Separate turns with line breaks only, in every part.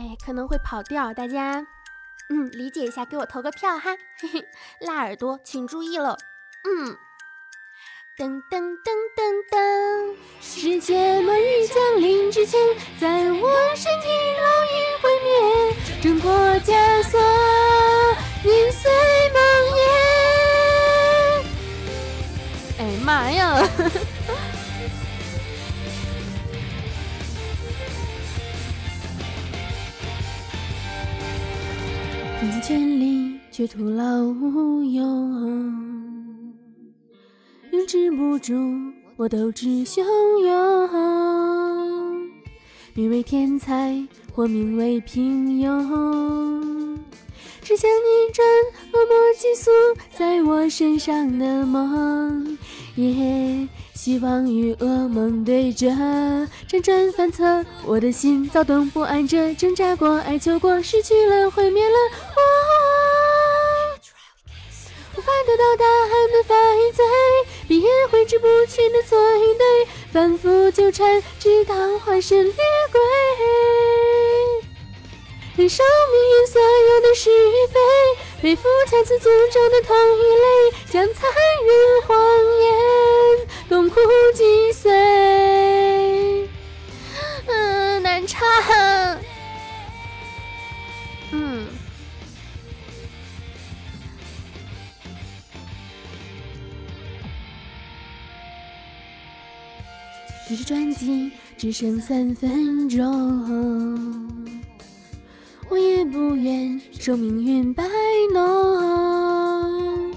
哎，可能会跑调，大家嗯理解一下，给我投个票哈。嘿嘿，辣耳朵请注意了。嗯，噔噔噔噔噔，世界末日降临之前，在我身体烙印毁灭，挣脱枷锁，年岁梦魇。哎妈呀！拼尽全力却徒劳无用，仍止不住我斗志汹涌。名为天才或名为平庸，只想逆转恶魔激素在我身上的梦。耶，希望与噩梦对着，辗转反侧，我的心躁动不安着，挣扎过，哀求过，失去了，毁灭了，我无法得到答案的犯罪，闭眼挥之不去的错与对，反复纠缠，直到化身厉鬼，忍受命运所有的是与非，背负恰似诅咒的痛与泪，将残忍荒这是专辑只剩三分钟，我也不愿受命运摆弄，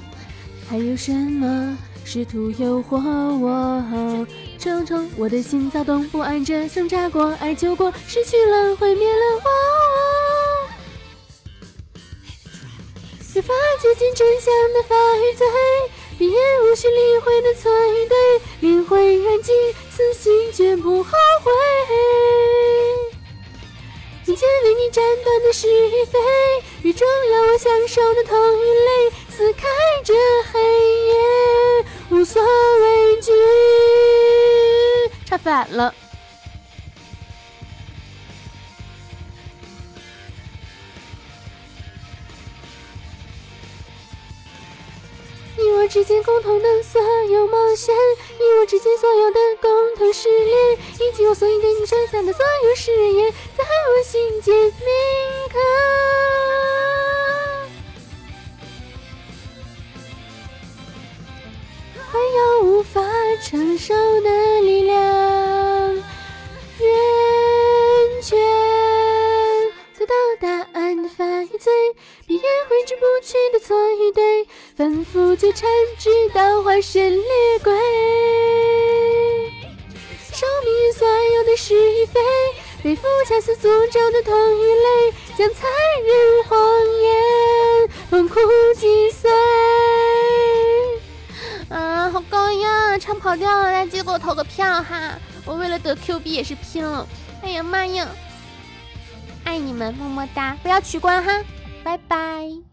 还有什么？试图诱惑我，重重我的心躁动不安着，挣扎过，爱求过，失去了，毁灭了我。越发接近真相的法与罪，也无需理会的错与对，灵魂燃尽，此心绝不后悔。面前为你斩断的是与非，雨中要我享受的痛与泪，撕开这黑夜。无所畏惧，唱反了。之间共同的所有冒险，你我之间所有的共同失恋，以及我所有对你剩下的所有誓言，在我心间铭刻。还有无法承受的案的法与罪，闭眼挥之不去的错与对，反复纠缠直到化身厉鬼，受命运所有的是与非，背负恰似诅咒的痛与泪，将残忍谎言痛苦击碎。啊，好高呀，唱跑调了，大家给我投个票哈！我为了得 Q 币也是拼了。哎呀妈呀，爱你们，么么哒！不要取关哈，拜拜。